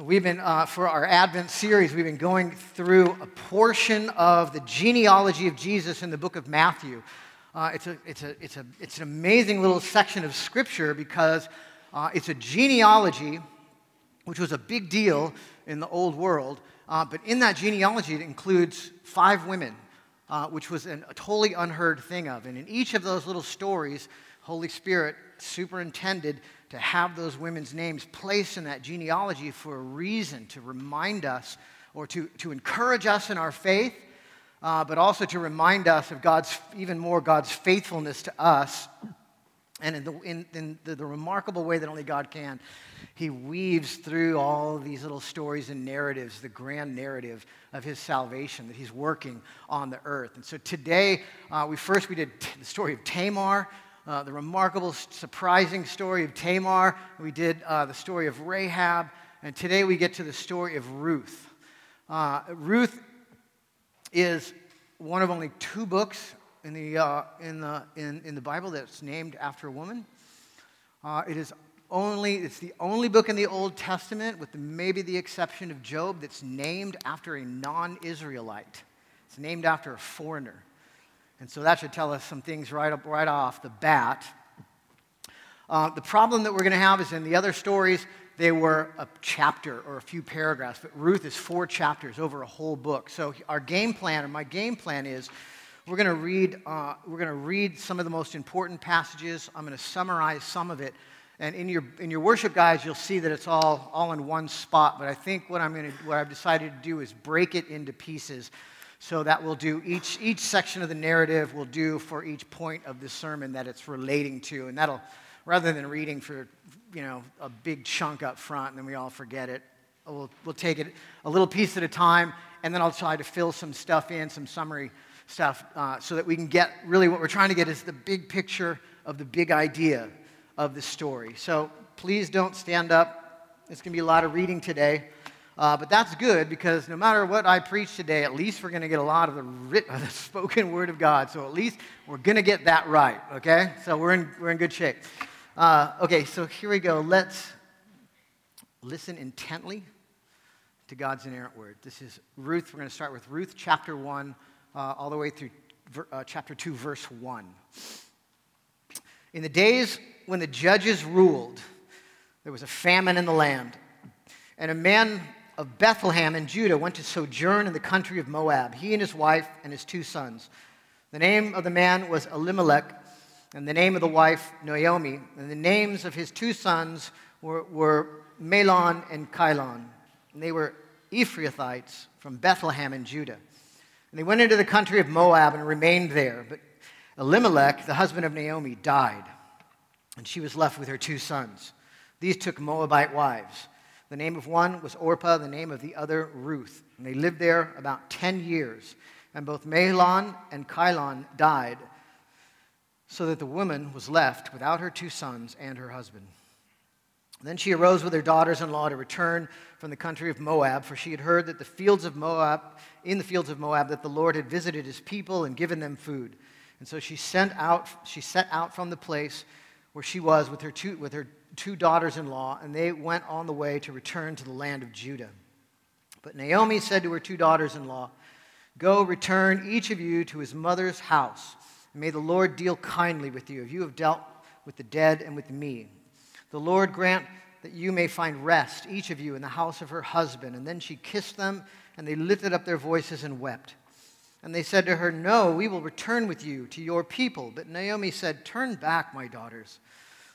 We've been, uh, for our Advent series, we've been going through a portion of the genealogy of Jesus in the book of Matthew. Uh, it's, a, it's, a, it's, a, it's an amazing little section of scripture because uh, it's a genealogy, which was a big deal in the old world. Uh, but in that genealogy, it includes five women, uh, which was an, a totally unheard thing of. And in each of those little stories, Holy Spirit superintended to have those women's names placed in that genealogy for a reason to remind us or to, to encourage us in our faith, uh, but also to remind us of God's, even more, God's faithfulness to us. And in, the, in, in the, the remarkable way that only God can, he weaves through all these little stories and narratives, the grand narrative of his salvation that he's working on the earth. And so today, uh, we first we did t- the story of Tamar, uh, the remarkable, surprising story of Tamar. We did uh, the story of Rahab. And today we get to the story of Ruth. Uh, Ruth is one of only two books in the, uh, in the, in, in the Bible that's named after a woman. Uh, it is only, it's the only book in the Old Testament, with maybe the exception of Job, that's named after a non Israelite. It's named after a foreigner. And so that should tell us some things right, up, right off the bat. Uh, the problem that we're going to have is in the other stories, they were a chapter or a few paragraphs, but Ruth is four chapters over a whole book. So our game plan, or my game plan is, we're going to read, uh, we're going to read some of the most important passages. I'm going to summarize some of it. And in your, in your worship guides, you'll see that it's all, all in one spot. But I think what, I'm going to, what I've decided to do is break it into pieces so that will do each, each section of the narrative will do for each point of the sermon that it's relating to. And that'll, rather than reading for, you know, a big chunk up front and then we all forget it, we'll, we'll take it a little piece at a time and then I'll try to fill some stuff in, some summary stuff, uh, so that we can get really what we're trying to get is the big picture of the big idea of the story. So please don't stand up. It's going to be a lot of reading today. Uh, but that's good because no matter what I preach today, at least we're going to get a lot of the, written, the spoken word of God. So at least we're going to get that right, okay? So we're in, we're in good shape. Uh, okay, so here we go. Let's listen intently to God's inerrant word. This is Ruth. We're going to start with Ruth chapter 1, uh, all the way through uh, chapter 2, verse 1. In the days when the judges ruled, there was a famine in the land. And a man of Bethlehem in Judah went to sojourn in the country of Moab, he and his wife and his two sons. The name of the man was Elimelech, and the name of the wife, Naomi. And the names of his two sons were, were and Chilion. And they were Ephrathites from Bethlehem in Judah. And they went into the country of Moab and remained there. But Elimelech, the husband of Naomi, died, and she was left with her two sons. These took Moabite wives. The name of one was Orpah, the name of the other Ruth. And they lived there about 10 years. And both Mahlon and Chilion died, so that the woman was left without her two sons and her husband. Then she arose with her daughters in law to return from the country of Moab, for she had heard that the fields of Moab, in the fields of Moab, that the Lord had visited his people and given them food. And so she sent out, she set out from the place where she was with her two, with her two daughters in law, and they went on the way to return to the land of Judah. But Naomi said to her two daughters in law, Go, return each of you to his mother's house, and may the Lord deal kindly with you, if you have dealt with the dead and with me. The Lord grant that you may find rest, each of you, in the house of her husband. And then she kissed them, and they lifted up their voices and wept. And they said to her, No, we will return with you to your people. But Naomi said, Turn back, my daughters.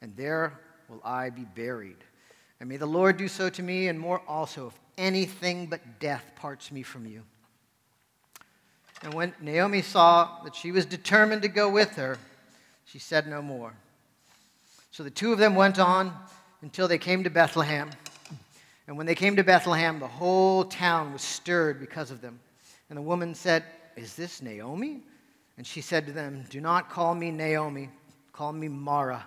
and there will I be buried. And may the Lord do so to me, and more also, if anything but death parts me from you. And when Naomi saw that she was determined to go with her, she said no more. So the two of them went on until they came to Bethlehem. And when they came to Bethlehem, the whole town was stirred because of them. And the woman said, Is this Naomi? And she said to them, Do not call me Naomi, call me Mara,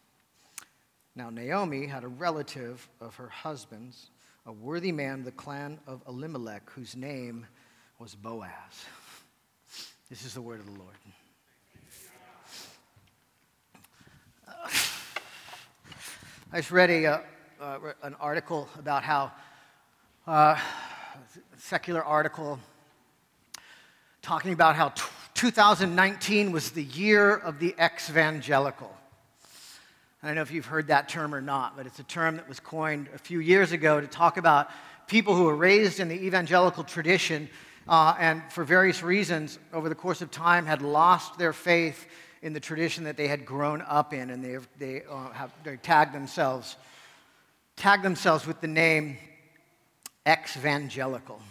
Now, Naomi had a relative of her husband's, a worthy man the clan of Elimelech, whose name was Boaz. This is the word of the Lord. I just read a, uh, uh, an article about how uh, secular article talking about how t- 2019 was the year of the ex-evangelical. I don't know if you've heard that term or not, but it's a term that was coined a few years ago to talk about people who were raised in the evangelical tradition uh, and for various reasons over the course of time had lost their faith in the tradition that they had grown up in and they, they uh, have they tagged themselves tagged themselves with the name ex-evangelical.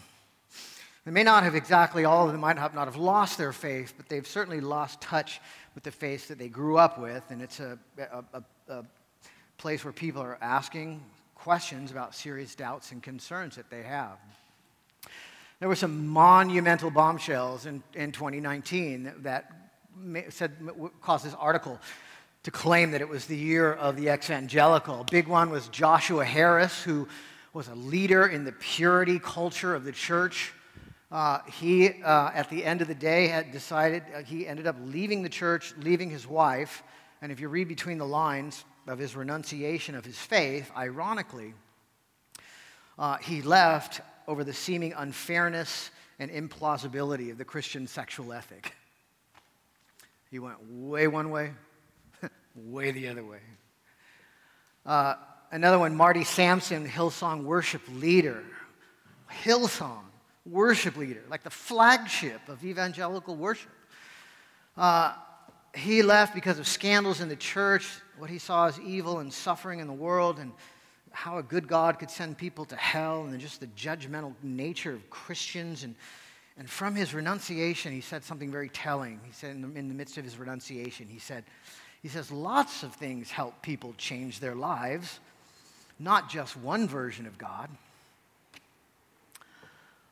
They may not have exactly, all of them might have not have lost their faith, but they've certainly lost touch with the faith that they grew up with. And it's a, a, a, a place where people are asking questions about serious doubts and concerns that they have. There were some monumental bombshells in, in 2019 that, said, caused this article to claim that it was the year of the ex-evangelical. Big one was Joshua Harris, who was a leader in the purity culture of the church. Uh, he, uh, at the end of the day, had decided, uh, he ended up leaving the church, leaving his wife. And if you read between the lines of his renunciation of his faith, ironically, uh, he left over the seeming unfairness and implausibility of the Christian sexual ethic. He went way one way, way the other way. Uh, another one, Marty Sampson, Hillsong worship leader. Hillsong worship leader, like the flagship of evangelical worship. Uh, he left because of scandals in the church, what he saw as evil and suffering in the world, and how a good God could send people to hell, and just the judgmental nature of Christians. And, and from his renunciation, he said something very telling. He said, in the, in the midst of his renunciation, he said, he says, lots of things help people change their lives not just one version of God.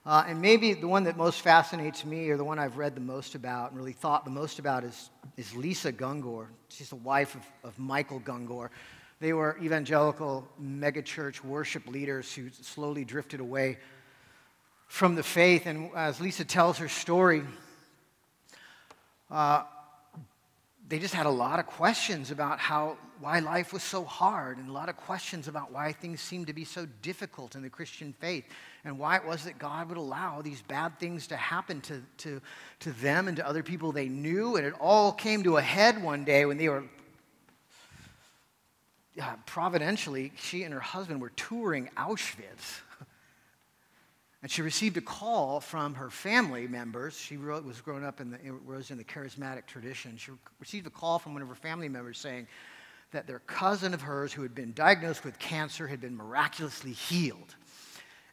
Uh, and maybe the one that most fascinates me, or the one I've read the most about and really thought the most about, is, is Lisa Gungor. She's the wife of, of Michael Gungor. They were evangelical megachurch worship leaders who slowly drifted away from the faith. And as Lisa tells her story, uh, they just had a lot of questions about how why life was so hard and a lot of questions about why things seemed to be so difficult in the Christian faith and why it was that God would allow these bad things to happen to, to, to them and to other people they knew. And it all came to a head one day when they were uh, providentially, she and her husband were touring Auschwitz. And she received a call from her family members. She was grown up in the, was in the charismatic tradition. She received a call from one of her family members saying that their cousin of hers, who had been diagnosed with cancer, had been miraculously healed.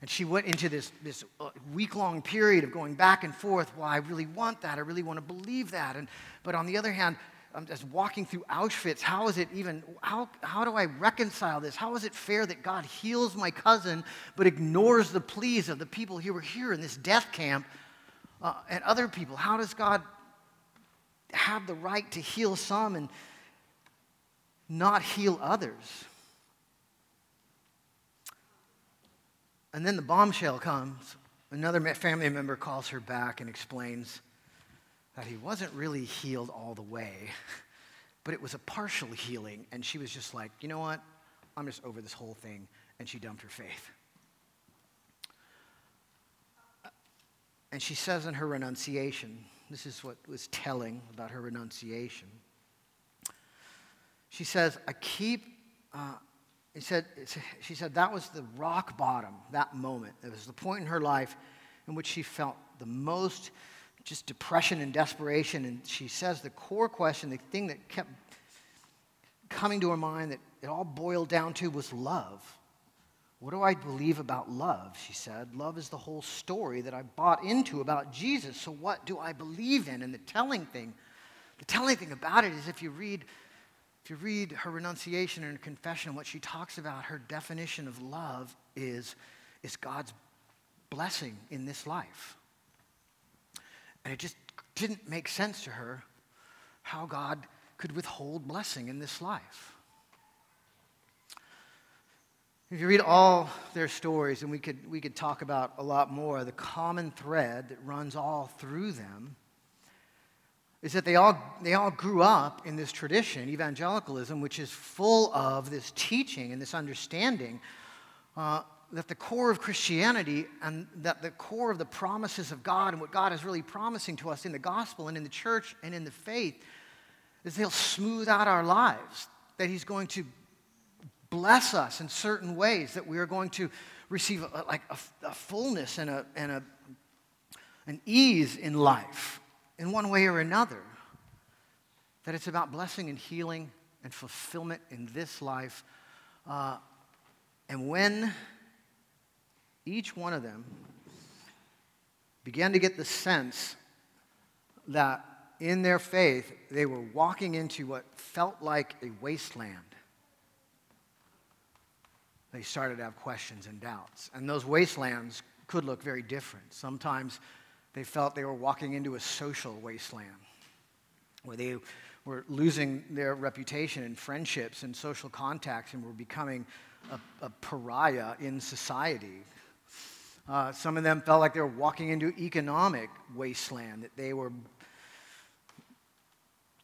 And she went into this, this uh, week long period of going back and forth. Well, I really want that. I really want to believe that. And, but on the other hand, I'm just walking through Auschwitz. How is it even, how, how do I reconcile this? How is it fair that God heals my cousin but ignores the pleas of the people who were here in this death camp uh, and other people? How does God have the right to heal some and not heal others? And then the bombshell comes. Another family member calls her back and explains that he wasn't really healed all the way, but it was a partial healing. And she was just like, you know what? I'm just over this whole thing. And she dumped her faith. And she says in her renunciation, this is what was telling about her renunciation. She says, I keep, uh, he said, she said that was the rock bottom, that moment. It was the point in her life in which she felt the most just depression and desperation. And she says the core question, the thing that kept coming to her mind that it all boiled down to was love. What do I believe about love? She said. Love is the whole story that I bought into about Jesus. So what do I believe in? And the telling thing, the telling thing about it is if you read, if you read her renunciation and her confession, what she talks about, her definition of love is, is God's blessing in this life. And it just didn't make sense to her how God could withhold blessing in this life. If you read all their stories, and we could, we could talk about a lot more, the common thread that runs all through them is that they all, they all grew up in this tradition, evangelicalism, which is full of this teaching and this understanding uh, that the core of Christianity and that the core of the promises of God and what God is really promising to us in the gospel and in the church and in the faith is He'll smooth out our lives, that He's going to bless us in certain ways, that we are going to receive a, like a, a fullness and, a, and a, an ease in life in one way or another. That it's about blessing and healing and fulfillment in this life. Uh, and when each one of them began to get the sense that in their faith they were walking into what felt like a wasteland they started to have questions and doubts. And those wastelands could look very different. Sometimes they felt they were walking into a social wasteland where they were losing their reputation and friendships and social contacts and were becoming a, a pariah in society. Uh, some of them felt like they were walking into economic wasteland, that they were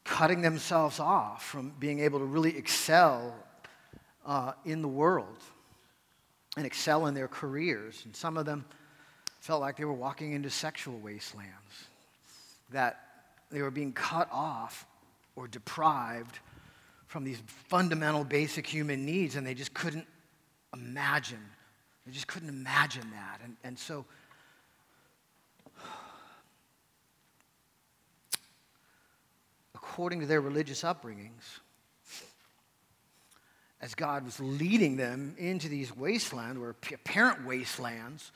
cutting themselves off from being able to really excel uh, in the world and excel in their careers. And some of them felt like they were walking into sexual wastelands, that they were being cut off or deprived from these fundamental basic human needs, and they just couldn't imagine. They just couldn't imagine that. And, and so, according to their religious upbringings, as God was leading them into these wastelands, or apparent wastelands,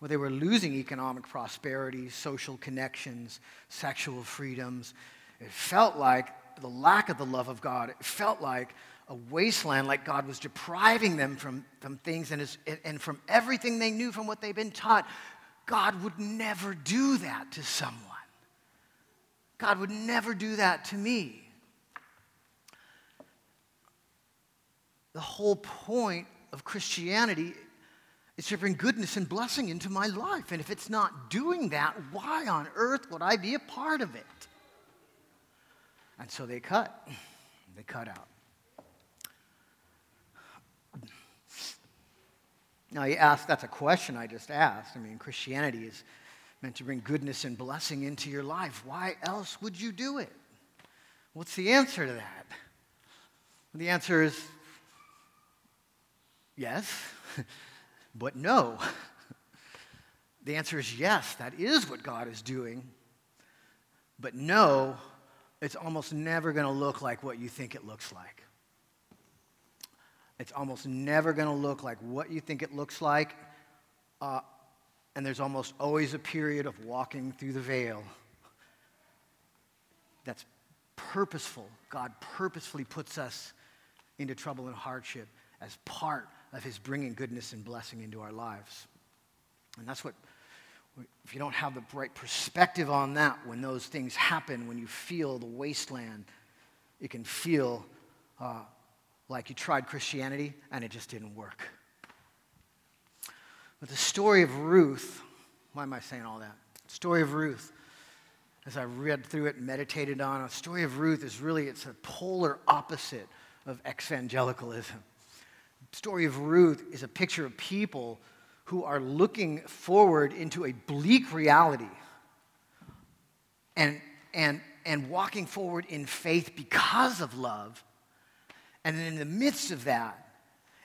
where they were losing economic prosperity, social connections, sexual freedoms. It felt like the lack of the love of God. It felt like a wasteland, like God was depriving them from, from things and, his, and from everything they knew from what they've been taught. God would never do that to someone. God would never do that to me. The whole point of Christianity is to bring goodness and blessing into my life. And if it's not doing that, why on earth would I be a part of it? And so they cut. They cut out. Now, you ask, that's a question I just asked. I mean, Christianity is meant to bring goodness and blessing into your life. Why else would you do it? What's the answer to that? the answer is Yes, but no. The answer is yes, that is what God is doing. But no, it's almost never going to look like what you think it looks like. It's almost never going to look like what you think it looks like. Uh, and there's almost always a period of walking through the vale that's purposeful. God purposefully puts us into trouble and hardship as part of His bringing goodness and blessing into our lives. And that's what, if you don't have the right perspective on that, when those things happen, when you feel the wasteland, it can feel uh, like you tried Christianity and it just didn't work. But the story of Ruth, why am I saying all that? The story of Ruth, as I read through it and meditated on, the story of Ruth is really, it's a polar opposite of evangelicalism. Story of Ruth is a picture of people who are looking forward into a bleak reality and, and, and walking forward in faith because of love. And in the midst of that,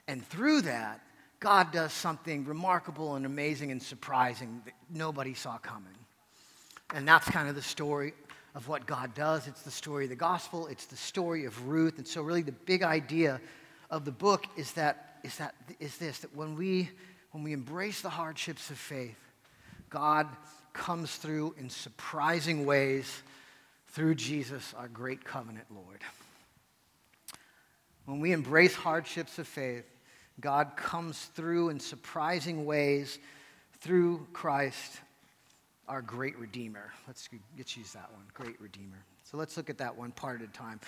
and through that, God does something remarkable and amazing and surprising that nobody saw coming. And that's kind of the story of what God does. It's the story of the gospel, it's the story of Ruth. And so, really, the big idea of the book is that, is that is this that when we, when we embrace the hardships of faith, God comes through in surprising ways through Jesus, our great covenant Lord. When we embrace hardships of faith, God comes through in surprising ways through Christ, our great Redeemer. Let's, let's use that one, great Redeemer. So let's look at that one part at a time.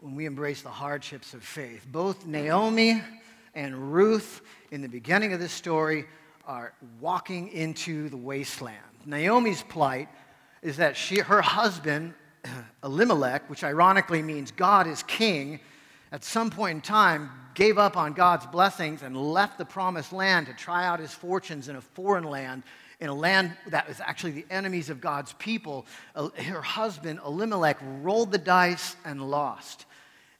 When we embrace the hardships of faith, both Naomi and Ruth in the beginning of this story are walking into the wasteland. Naomi's plight is that she, her husband, Elimelech, which ironically means God is king, at some point in time gave up on God's blessings and left the promised land to try out his fortunes in a foreign land, in a land that was actually the enemies of God's people. Uh, her husband, Elimelech, rolled the dice and lost.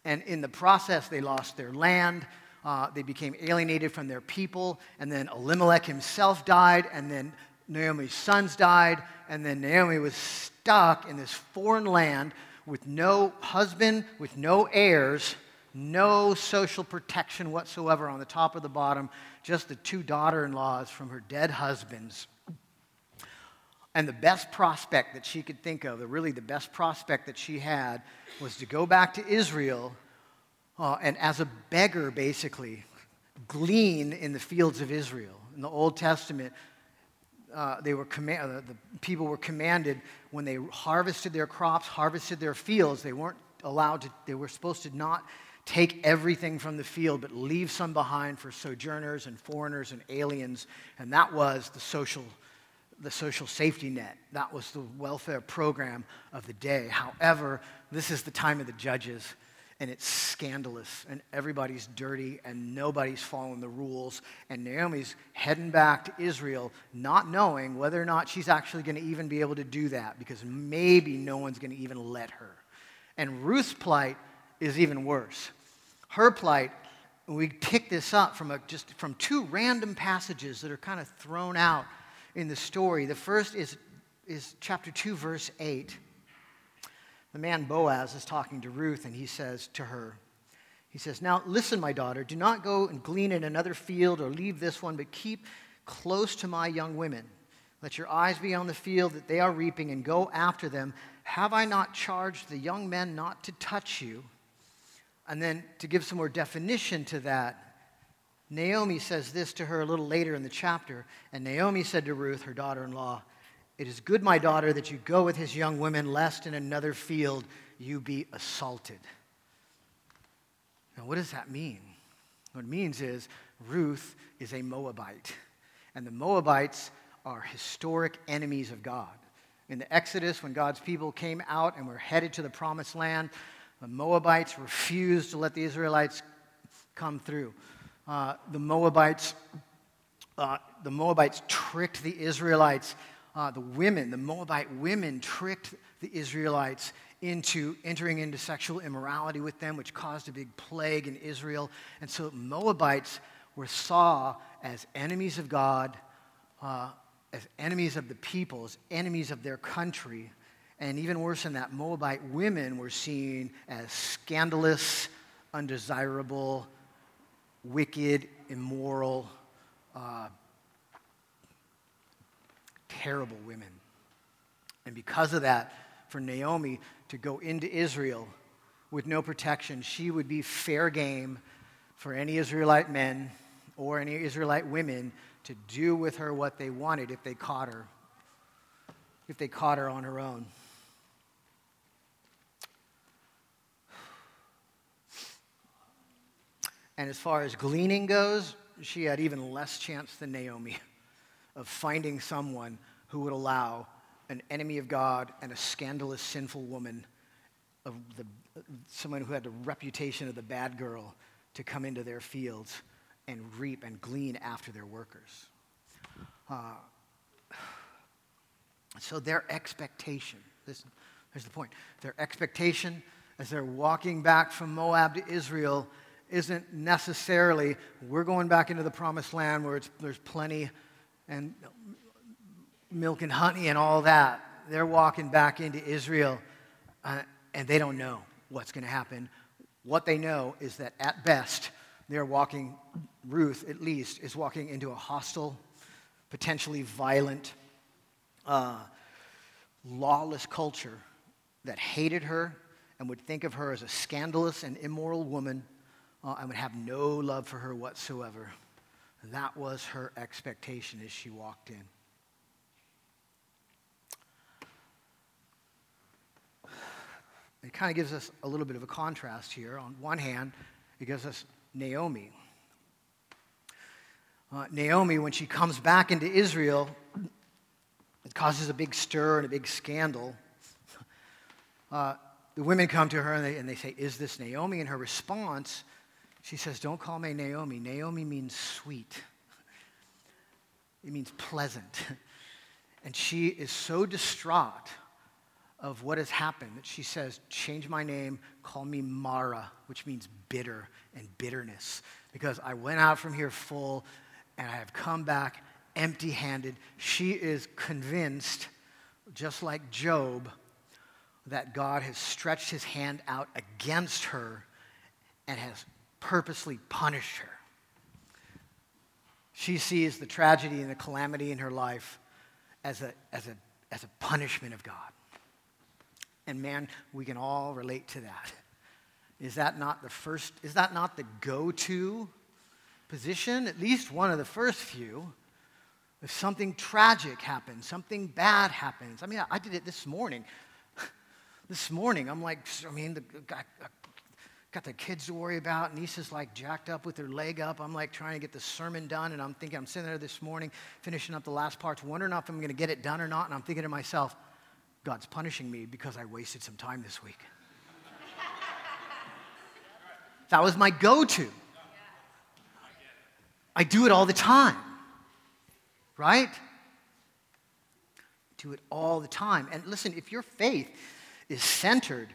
And in the process, they lost their land. Uh, they became alienated from their people. And then Elimelech himself died. And then Naomi's sons died. And then Naomi was stuck in this foreign land with no husband, with no heirs no social protection whatsoever on the top or the bottom, just the two daughter in laws from her dead husbands. And the best prospect that she could think of, really the best prospect that she had, was to go back to Israel uh, and, as a beggar, basically, glean in the fields of Israel. In the Old Testament, uh, they were uh, the people were commanded when they harvested their crops, harvested their fields, they weren't allowed to, they were supposed to not take everything from the field, but leave some behind for sojourners and foreigners and aliens. And that was the social, the social safety net. That was the welfare program of the day. However, this is the time of the judges, and it's scandalous, and everybody's dirty, and nobody's following the rules. And Naomi's heading back to Israel, not knowing whether or not she's actually going to even be able to do that, because maybe no one's going to even let her. And Ruth's plight is even worse. Her plight, we pick this up from a, just from two random passages that are kind of thrown out in the story. The first is, is chapter 2, verse 8. The man Boaz is talking to Ruth, and he says to her, he says, Now listen, my daughter, do not go and glean in another field or leave this one, but keep close to my young women. Let your eyes be on the field that they are reaping and go after them. Have I not charged the young men not to touch you? And then to give some more definition to that, Naomi says this to her a little later in the chapter. And Naomi said to Ruth, her daughter in law, It is good, my daughter, that you go with his young women, lest in another field you be assaulted. Now, what does that mean? What it means is Ruth is a Moabite. And the Moabites are historic enemies of God. In the Exodus, when God's people came out and were headed to the promised land, the Moabites refused to let the Israelites come through. Uh, the Moabites, uh, the Moabites tricked the Israelites. Uh, the women, the Moabite women, tricked the Israelites into entering into sexual immorality with them, which caused a big plague in Israel. And so Moabites were saw as enemies of God, uh, as enemies of the people, as enemies of their country. And even worse than that, Moabite women were seen as scandalous, undesirable, wicked, immoral, uh, terrible women. And because of that, for Naomi to go into Israel with no protection, she would be fair game for any Israelite men or any Israelite women to do with her what they wanted if they caught her, if they caught her on her own. And as far as gleaning goes, she had even less chance than Naomi of finding someone who would allow an enemy of God and a scandalous, sinful woman, of the, someone who had the reputation of the bad girl, to come into their fields and reap and glean after their workers. Uh, so their expectation, this, here's the point, their expectation as they're walking back from Moab to Israel isn't necessarily we're going back into the promised land where there's plenty and milk and honey and all that. They're walking back into Israel uh, and they don't know what's going to happen. What they know is that at best, they're walking, Ruth at least, is walking into a hostile, potentially violent, uh, lawless culture that hated her and would think of her as a scandalous and immoral woman uh, and would have no love for her whatsoever. That was her expectation as she walked in. It kind of gives us a little bit of a contrast here. On one hand, it gives us Naomi. Uh, Naomi, when she comes back into Israel, it causes a big stir and a big scandal. Uh, the women come to her and they, and they say, Is this Naomi? And her response, she says, Don't call me Naomi. Naomi means sweet, it means pleasant. And she is so distraught of what has happened that she says, Change my name, call me Mara, which means bitter and bitterness. Because I went out from here full and I have come back empty handed. She is convinced, just like Job, that God has stretched his hand out against her and has purposely punish her. She sees the tragedy and the calamity in her life as a, as a, as a punishment of God. And man, we can all relate to that. Is that not the first, is that not the go to position? At least one of the first few. If something tragic happens, something bad happens. I mean, I did it this morning this morning, I'm like, I mean, the, got, got the kids to worry about. Niece's like jacked up with her leg up. I'm like trying to get the sermon done, and I'm thinking, I'm sitting there this morning, finishing up the last parts, wondering if I'm going to get it done or not. And I'm thinking to myself, God's punishing me because I wasted some time this week. that was my go to. I do it all the time, right? Do it all the time. And listen, if your faith is centered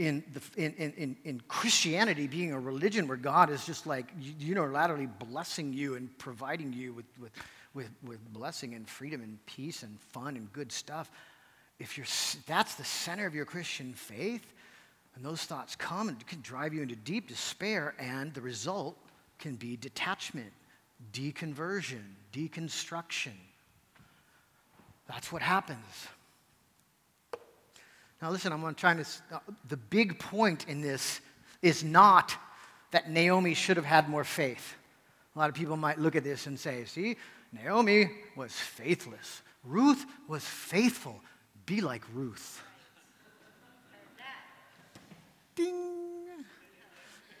in, the, in, in, in Christianity being a religion where God is just like unilaterally blessing you and providing you with, with, with, with blessing and freedom and peace and fun and good stuff, if you're, that's the center of your Christian faith, and those thoughts come and can drive you into deep despair, and the result can be detachment, deconversion, deconstruction. That's what happens. Now, listen, I'm trying to. Uh, the big point in this is not that Naomi should have had more faith. A lot of people might look at this and say, see, Naomi was faithless. Ruth was faithful. Be like Ruth. Ding.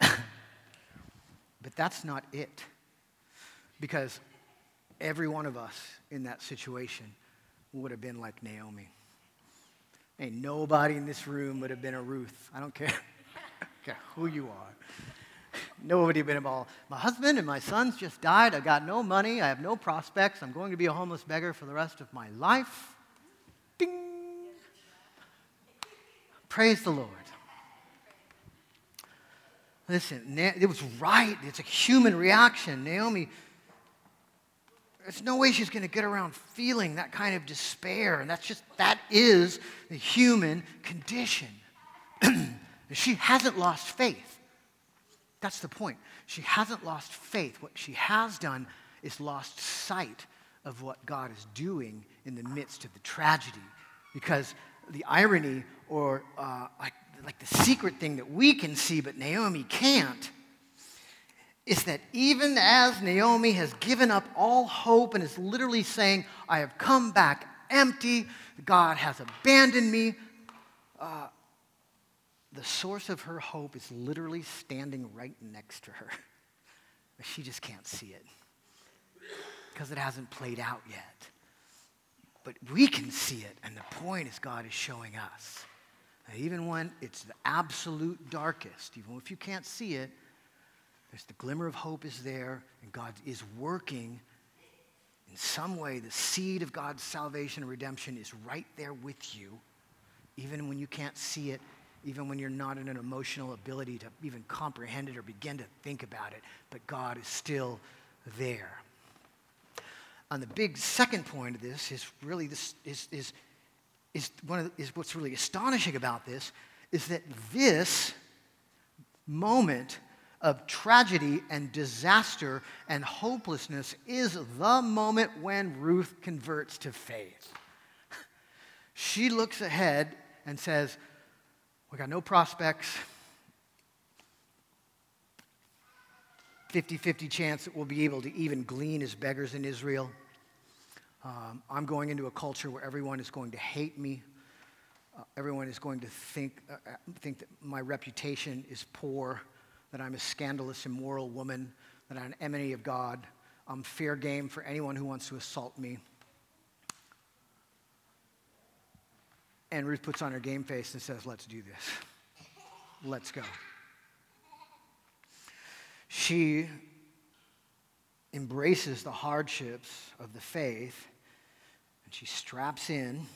but that's not it. Because every one of us in that situation would have been like Naomi. Ain't nobody in this room would have been a Ruth. I don't care, care who you are. Nobody been involved. My husband and my sons just died. I've got no money. I have no prospects. I'm going to be a homeless beggar for the rest of my life. Ding. Praise the Lord. Listen, it was right. It's a human reaction. Naomi there's no way she's going to get around feeling that kind of despair. And that's just, that is the human condition. she hasn't lost faith. That's the point. She hasn't lost faith. What she has done is lost sight of what God is doing in the midst of the tragedy. Because the irony, or uh, like, like the secret thing that we can see but Naomi can't, is that even as Naomi has given up all hope and is literally saying, I have come back empty, God has abandoned me, uh, the source of her hope is literally standing right next to her. But she just can't see it. because it hasn't played out yet. But we can see it, and the point is, God is showing us. that even when it's the absolute darkest, even if you can't see it, there's the glimmer of hope is there, and God is working in some way. The seed of God's salvation and redemption is right there with you, even when you can't see it, even when you're not in an emotional ability to even comprehend it or begin to think about it. But God is still there. And the big second point of this is really this is, is, is, one of the, is what's really astonishing about this is that this moment of tragedy and disaster and hopelessness is the moment when Ruth converts to faith. She looks ahead and says, We got no prospects. 50 50 chance that we'll be able to even glean as beggars in Israel. Um, I'm going into a culture where everyone is going to hate me. Uh, everyone is going to think, uh, uh think that my reputation is poor that I'm a scandalous, immoral woman, that I'm an enemy of God. I'm fair game for anyone who wants to assault me. And Ruth puts on her game face and says, Let's do this. Let's go. She embraces the hardships of the faith and she straps in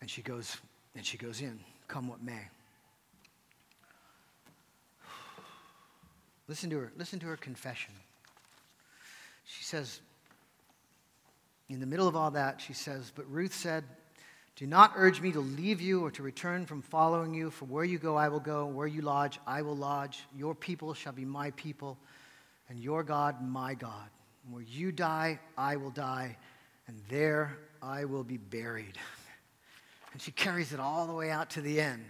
and she goes and she goes in come what may Listen to her. Listen to her confession. She says, in the middle of all that, she says, But Ruth said, Do not urge me to leave you or to return from following you, for where you go, I will go, where you lodge, I will lodge. Your people shall be my people, and your God, my God. And where you die, I will die, and there I will be buried. And she carries it all the way out to the end.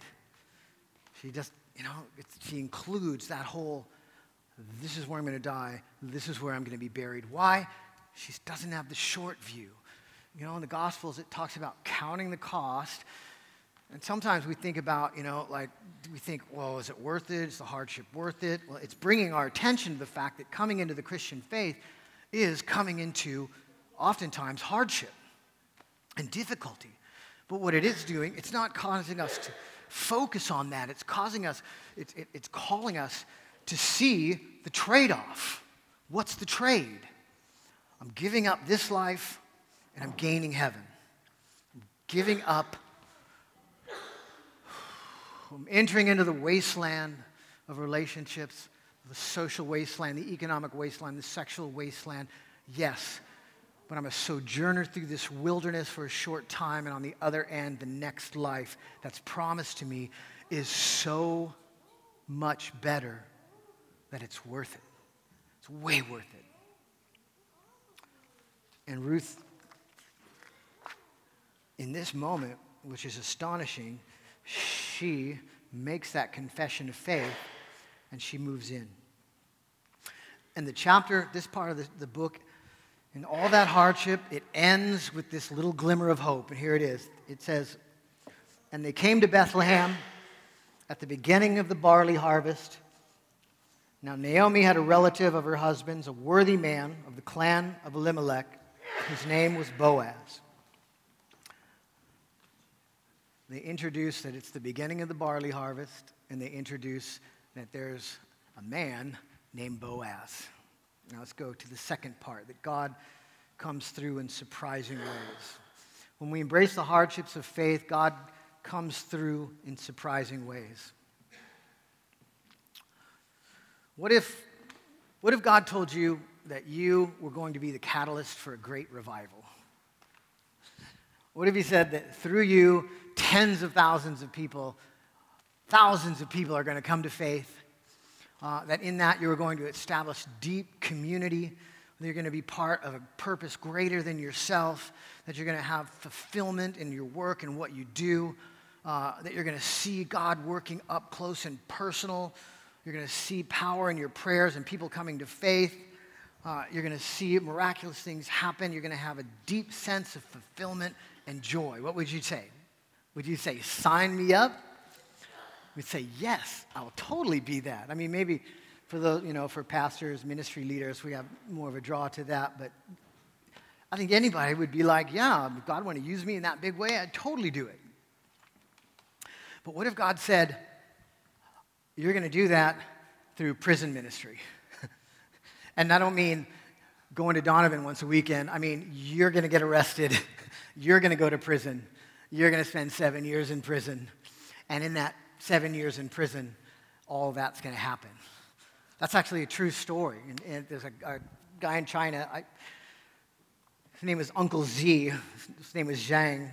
She just, you know, she includes that whole this is where I'm going to die. This is where I'm going to be buried. Why? She doesn't have the short view. You know, in the Gospels, it talks about counting the cost. And sometimes we think about, you know, like, we think, well, is it worth it? Is the hardship worth it? Well, it's bringing our attention to the fact that coming into the Christian faith is coming into oftentimes hardship and difficulty. But what it is doing, it's not causing us to focus on that. It's causing us, it's, it, it's calling us to see the trade off. What's the trade? I'm giving up this life and I'm gaining heaven. I'm giving up, I'm entering into the wasteland of relationships, the social wasteland, the economic wasteland, the sexual wasteland. Yes, but I'm a sojourner through this wilderness for a short time, and on the other end, the next life that's promised to me is so much better that it's worth it. It's way worth it. And Ruth, in this moment, which is astonishing, she makes that confession of faith and she moves in. And the chapter, this part of the, the book, in all that hardship, it ends with this little glimmer of hope. And here it is. It says, And they came to Bethlehem at the beginning of the barley harvest. Now, Naomi had a relative of her husband's, a worthy man of the clan of Elimelech, whose name was Boaz. They introduce that it's the beginning of the barley harvest, and they introduce that there's a man named Boaz. Now, let's go to the second part that God comes through in surprising ways. When we embrace the hardships of faith, God comes through in surprising ways. What if, what if God told you that you were going to be the catalyst for a great revival? What if He said that through you, tens of thousands of people, thousands of people are going to come to faith? Uh, that in that you are going to establish deep community, that you're going to be part of a purpose greater than yourself, that you're going to have fulfillment in your work and what you do, uh, that you're going to see God working up close and personal you're going to see power in your prayers and people coming to faith. Uh, you're going to see miraculous things happen. You're going to have a deep sense of fulfillment and joy. What would you say? Would you say, sign me up? We'd say, yes, I'll totally be that. I mean, maybe, for the, you know, for pastors, ministry leaders, we have more of a draw to that. But I think anybody would be like, yeah, if God want to use me in that big way, I'd totally do it. But what if God said, you're going to do that through prison ministry? and I don't mean going to Donovan once a weekend. I mean, you're going to get arrested. you're going to go to prison. You're going to spend seven years in prison. And in that seven years in prison, all that's going to happen. That's actually a true story. And, and there's a, a, guy in China, I, his name was Uncle Z, his name was Zhang.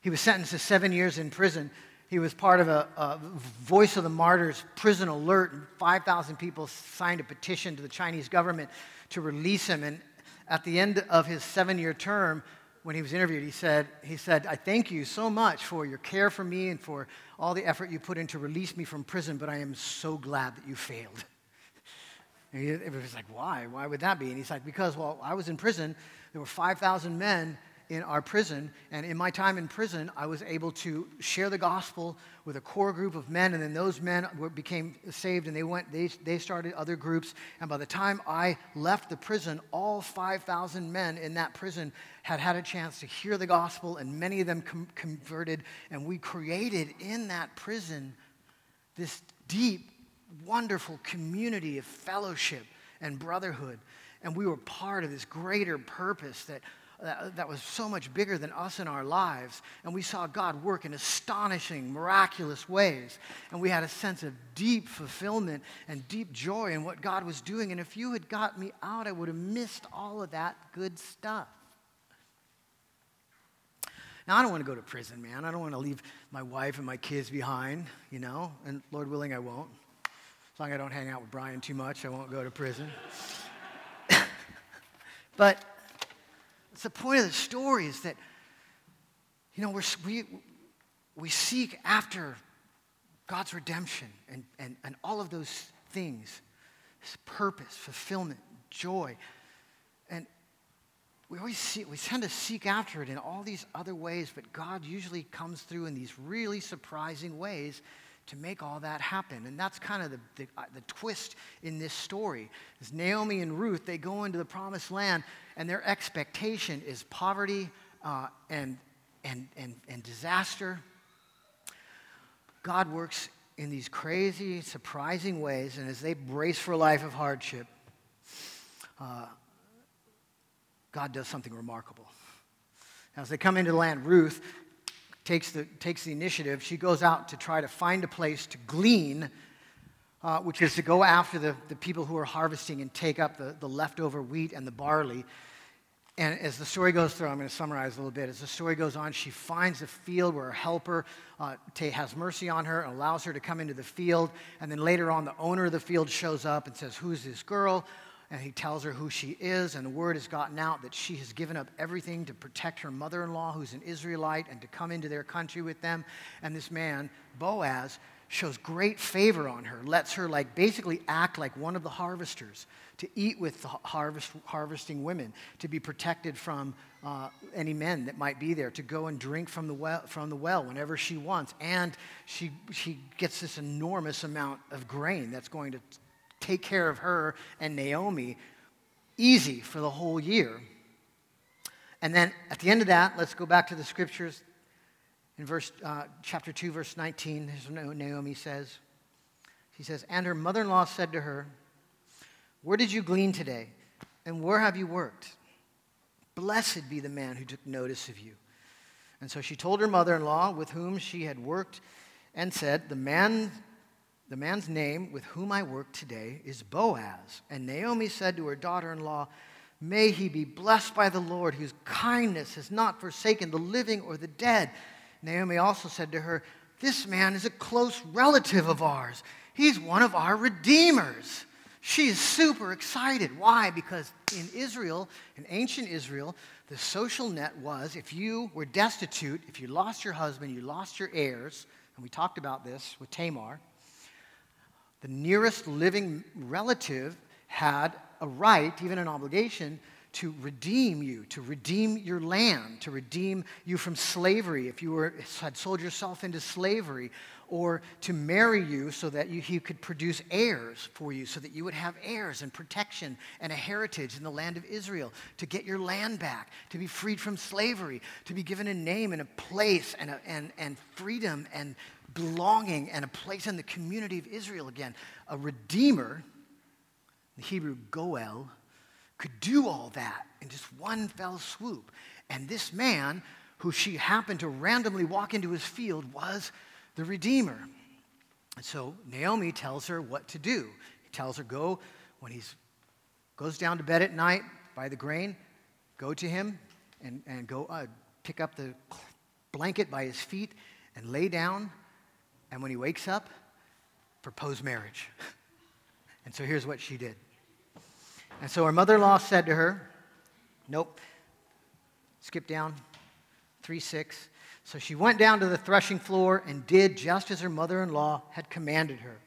He was sentenced to seven years in prison. He was part of a, a Voice of the Martyrs prison alert, and 5,000 people signed a petition to the Chinese government to release him. And at the end of his seven year term, when he was interviewed, he said, he said, I thank you so much for your care for me and for all the effort you put in to release me from prison, but I am so glad that you failed. And he, it was like, why? Why would that be? And he's like, because, while I was in prison. There were 5,000 men in our prison. And in my time in prison, I was able to share the gospel with a core group of men. And then those men were, became saved and they went, they, they started other groups. And by the time I left the prison, all 5,000 men in that prison had had a chance to hear the gospel, and many of them com- converted. And we created in that prison this deep, wonderful community of fellowship and brotherhood. And we were part of this greater purpose that that, was so much bigger than us in our lives. And we saw God work in astonishing, miraculous ways. And we had a sense of deep fulfillment and deep joy in what God was doing. And if you had got me out, I would have missed all of that good stuff. Now, I don't want to go to prison, man. I don't want to leave my wife and my kids behind, you know, and Lord willing, I won't. As long as I don't hang out with Brian too much, I won't go to prison. but it's the point of the story is that, you know, we, we seek after God's redemption and, and, and all of those things purpose, fulfillment, joy. And we always see, we tend to seek after it in all these other ways, but God usually comes through in these really surprising ways to make all that happen. And that's kind of the, the, uh, the twist in this story. Is Naomi and Ruth, they go into the promised land, and their expectation is poverty uh, and, and, and, and disaster. God works in these crazy, surprising ways, and as they brace for a life of hardship, uh, God does something remarkable. Now, As they come into the land, Ruth, takes the, takes the initiative. She goes out to try to find a place to glean, uh, which is to go after the, the people who are harvesting and take up the, the leftover wheat and the barley. And as the story goes through, I'm going to summarize a little bit. As the story goes on, she finds a field where her helper uh, has mercy on her and allows her to come into the field. And then later on, the owner of the field shows up and says, Who's this girl? And he tells her who she is, and the word has gotten out that she has given up everything to protect her mother in law, who's an Israelite, and to come into their country with them. And this man, Boaz, shows great favor on her, lets her like basically act like one of the harvesters, to eat with the harvest, harvesting women, to be protected from uh, any men that might be there, to go and drink from the well, from the well whenever she wants. And she, she gets this enormous amount of grain that's going to take care of her and Naomi easy for the whole year. And then at the end of that, let's go back to the scriptures. In verse, uh, chapter 2, verse 19, Naomi says, She says, And her mother in law said to her, Where did you glean today? And where have you worked? Blessed be the man who took notice of you. And so she told her mother in law, with whom she had worked, and said, The man the man's name with whom I work today is Boaz. And Naomi said to her daughter in law, May he be blessed by the Lord, whose kindness has not forsaken the living or the dead. Naomi also said to her, This man is a close relative of ours. He's one of our redeemers. She is super excited. Why? Because in Israel, in ancient Israel, the social net was if you were destitute, if you lost your husband, you lost your heirs, and we talked about this with Tamar the nearest living relative had a right, even an obligation, to redeem you, to redeem your land, to redeem you from slavery if you were, had sold yourself into slavery, or to marry you so that you, he could produce heirs for you, so that you would have heirs and protection and a heritage in the land of Israel, to get your land back, to be freed from slavery, to be given a name and a place and, a, and, and freedom and belonging and a place in the community of Israel again. A redeemer, the Hebrew goel, could do all that in just one fell swoop. And this man, who she happened to randomly walk into his field, was the Redeemer. And so Naomi tells her what to do. He tells her, go when he goes down to bed at night by the grain, go to him and, and go uh, pick up the blanket by his feet and lay down. And when he wakes up, propose marriage. And so here's what she did. And so her mother in law said to her, Nope, skip down, 3 6. So she went down to the threshing floor and did just as her mother in law had commanded her.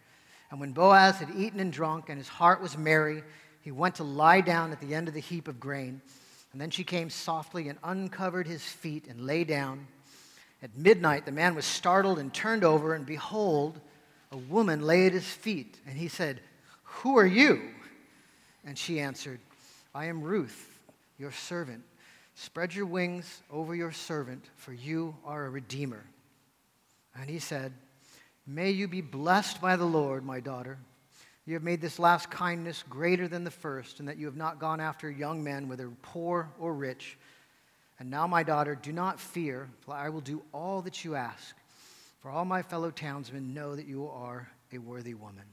And when Boaz had eaten and drunk and his heart was merry, he went to lie down at the end of the heap of grain. And then she came softly and uncovered his feet and lay down. At midnight, the man was startled and turned over, and behold, a woman lay at his feet. And he said, Who are you? And she answered, I am Ruth, your servant. Spread your wings over your servant, for you are a redeemer. And he said, May you be blessed by the Lord, my daughter. You have made this last kindness greater than the first, and that you have not gone after young men, whether poor or rich. And now, my daughter, do not fear, for I will do all that you ask. For all my fellow townsmen know that you are a worthy woman.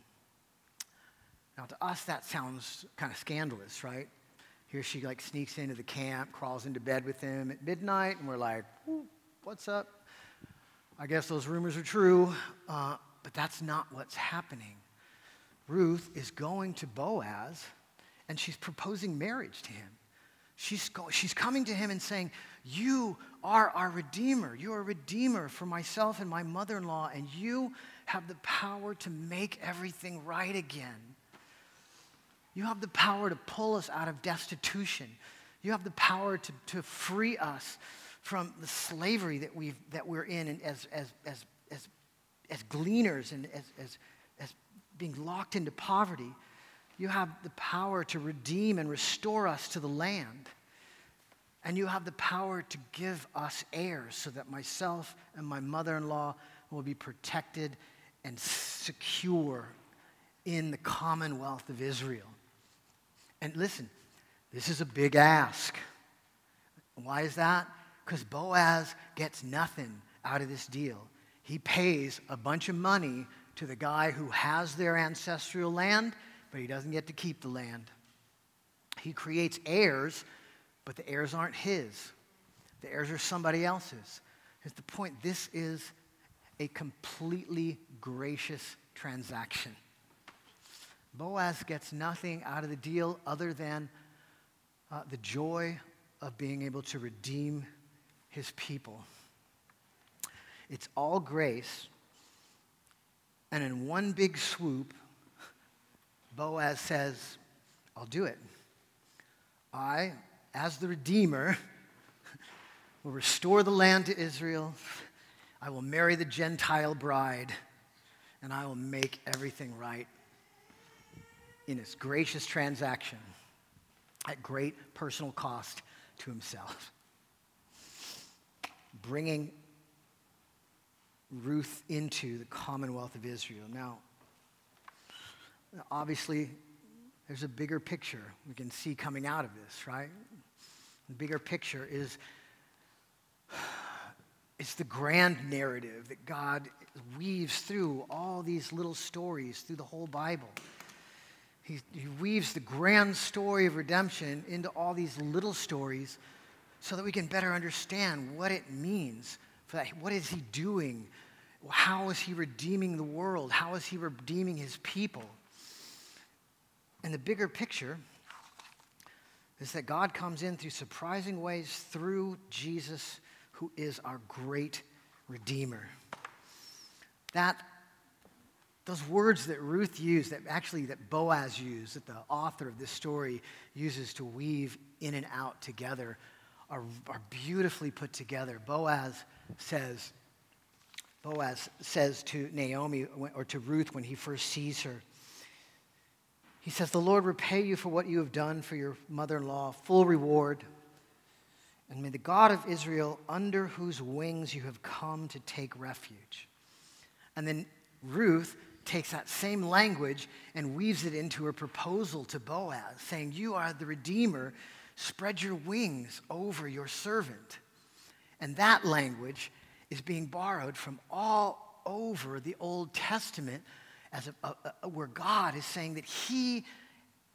Now, to us, that sounds kind of scandalous, right? Here she like sneaks into the camp, crawls into bed with him at midnight, and we're like, what's up? I guess those rumors are true, uh, but that's not what's happening. Ruth is going to Boaz, and she's proposing marriage to him. She's, she's coming to him and saying, You are our Redeemer. You are a Redeemer for myself and my mother in law, and you have the power to make everything right again. You have the power to pull us out of destitution. You have the power to, to free us from the slavery that, we've, that we're in and as, as, as, as, as gleaners and as, as, as being locked into poverty. You have the power to redeem and restore us to the land. And you have the power to give us heirs so that myself and my mother in law will be protected and secure in the commonwealth of Israel. And listen, this is a big ask. Why is that? Because Boaz gets nothing out of this deal. He pays a bunch of money to the guy who has their ancestral land, but he doesn't get to keep the land. He creates heirs, but the heirs aren't his. The heirs are somebody else's. Here's the point this is a completely gracious transaction. Boaz gets nothing out of the deal other than uh, the joy of being able to redeem his people. It's all grace. And in one big swoop, Boaz says, I'll do it. I, as the Redeemer, will restore the land to Israel. I will marry the Gentile bride, and I will make everything right in this gracious transaction at great personal cost to himself. Bringing Ruth into the commonwealth of Israel. Now, obviously, there's a bigger picture we can see coming out of this, right? The bigger picture is it's the grand narrative that God weaves through all these little stories through the whole Bible. He, he weaves the grand story of redemption into all these little stories so that we can better understand what it means. For that, what is he doing? How is he redeeming the world? How is he redeeming his people? And the bigger picture is that God comes in through surprising ways through Jesus, who is our great Redeemer. That those words that Ruth used, that actually that Boaz used, that the author of this story uses to weave in and out together are, are beautifully put together. Boaz says, Boaz says to Naomi or to Ruth when he first sees her, he says, The Lord repay you for what you have done for your mother in law, full reward. And may the God of Israel, under whose wings you have come to take refuge. And then Ruth takes that same language and weaves it into her proposal to Boaz, saying, You are the Redeemer, spread your wings over your servant. And that language is being borrowed from all over the Old Testament as a, a, a, where God is saying that He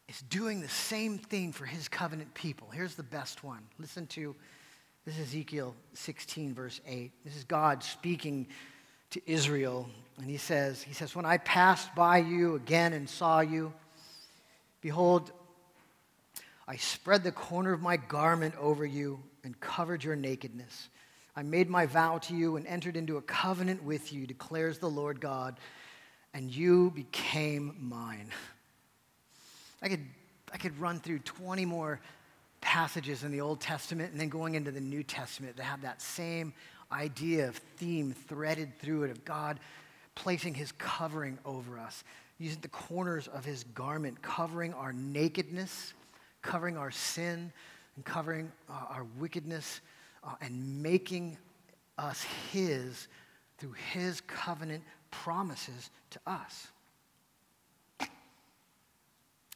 is doing the same thing for His covenant people. Here's the best one. Listen to this is Ezekiel 16, verse 8. This is God speaking to Israel, and He says, He says, When I passed by you again and saw you, behold, I spread the corner of my garment over you and covered your nakedness. I made my vow to you and entered into a covenant with you, declares the Lord God and you became mine. I could, I could run through 20 more passages in the Old Testament and then going into the New Testament that have that same idea of theme threaded through it of God placing his covering over us, using the corners of his garment, covering our nakedness, covering our sin, and covering uh, our wickedness, uh, and making us his through his covenant promises to us.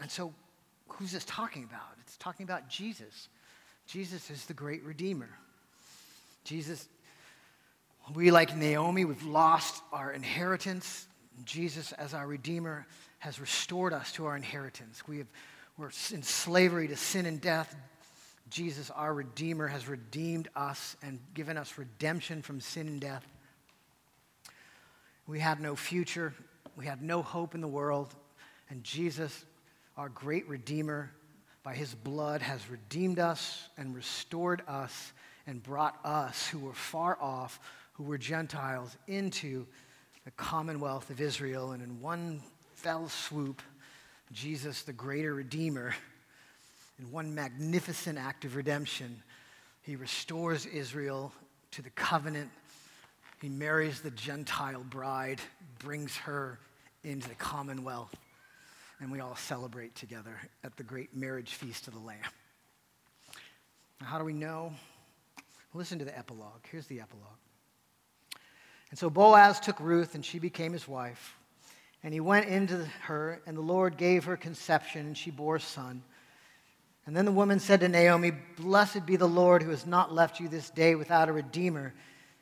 And so, who's this talking about? It's talking about Jesus. Jesus is the great Redeemer. Jesus, we, like Naomi, we've lost our inheritance. Jesus, as our Redeemer, has restored us to our inheritance. We have, we're in slavery to sin and death. Jesus, our Redeemer, has redeemed us and given us redemption from sin and death. We had no future. We had no hope in the world. And Jesus, our great Redeemer, by his blood has redeemed us and restored us and brought us who were far off, who were Gentiles, into the commonwealth of Israel. And in one fell swoop, Jesus, the greater Redeemer, in one magnificent act of redemption, he restores Israel to the covenant he marries the Gentile bride, brings her into the commonwealth, and we all celebrate together at the great marriage feast of the Lamb. Now, how do we know? Listen to the epilogue. Here's the epilogue. And so Boaz took Ruth, and she became his wife. And he went into her, and the Lord gave her conception, and she bore a son. And then the woman said to Naomi, Blessed be the Lord who has not left you this day without a redeemer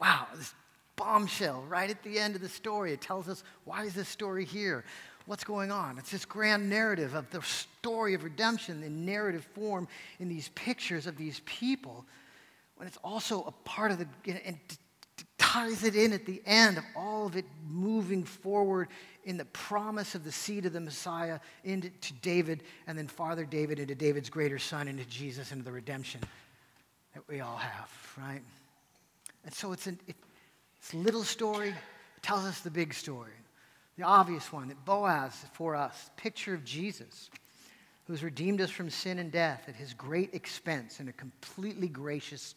Wow, this bombshell right at the end of the story. It tells us why is this story here? What's going on? It's this grand narrative of the story of redemption in narrative form in these pictures of these people. When it's also a part of the, and ties it in at the end of all of it moving forward in the promise of the seed of the Messiah into to David, and then Father David into David's greater son, into Jesus, into the redemption that we all have, right? And so it's, an, it, it's a little story, tells us the big story. The obvious one that Boaz for us, picture of Jesus, who's redeemed us from sin and death at his great expense in a completely gracious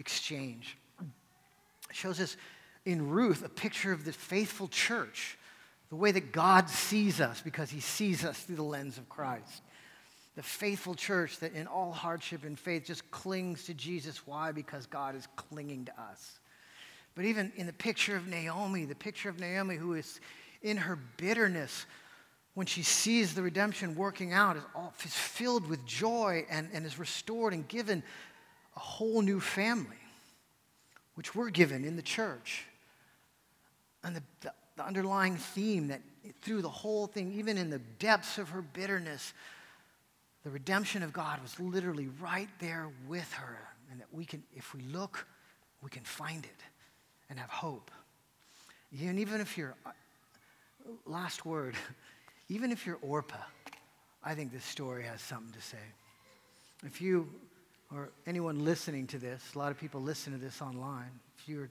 exchange. It shows us in Ruth a picture of the faithful church, the way that God sees us because he sees us through the lens of Christ the faithful church that in all hardship and faith just clings to Jesus. Why? Because God is clinging to us. But even in the picture of Naomi, the picture of Naomi who is in her bitterness, when she sees the redemption working out, is, all, is filled with joy and, and is restored and given a whole new family, which we're given in the church. And the, the, the underlying theme that through the whole thing, even in the depths of her bitterness, the redemption of God was literally right there with her, and that we can, if we look, we can find it and have hope. And even if you're, uh, last word, even if you're Orpah, I think this story has something to say. If you or anyone listening to this, a lot of people listen to this online, if you're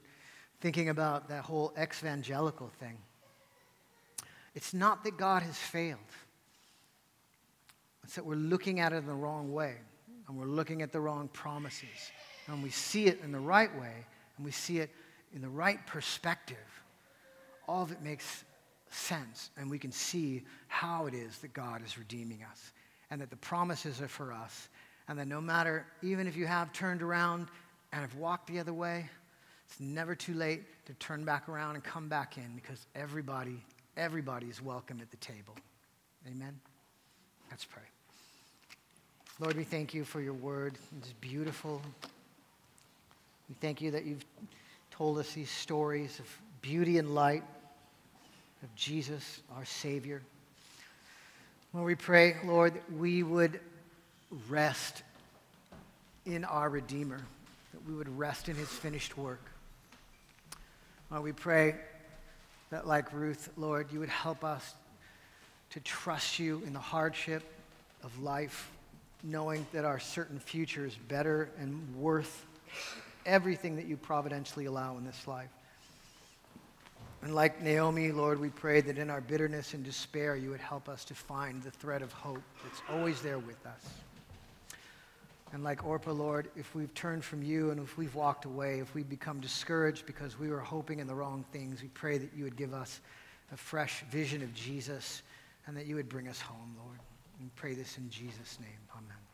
thinking about that whole evangelical thing, it's not that God has failed. It's that we're looking at it in the wrong way, and we're looking at the wrong promises. And we see it in the right way, and we see it in the right perspective, all of it makes sense, and we can see how it is that God is redeeming us, and that the promises are for us, and that no matter, even if you have turned around and have walked the other way, it's never too late to turn back around and come back in because everybody, everybody is welcome at the table. Amen? Let's pray. Lord, we thank you for your word. It's beautiful. We thank you that you've told us these stories of beauty and light of Jesus, our Savior. Lord, we pray, Lord, that we would rest in our Redeemer, that we would rest in his finished work. Lord, we pray that, like Ruth, Lord, you would help us to trust you in the hardship of life, knowing that our certain future is better and worth everything that you providentially allow in this life. And like Naomi, Lord, we pray that in our bitterness and despair, you would help us to find the thread of hope that's always there with us. And like Orpah, Lord, if we've turned from you and if we've walked away, if we've become discouraged because we were hoping in the wrong things, we pray that you would give us a fresh vision of Jesus and that you would bring us home, Lord. We pray this in Jesus' name. Amen.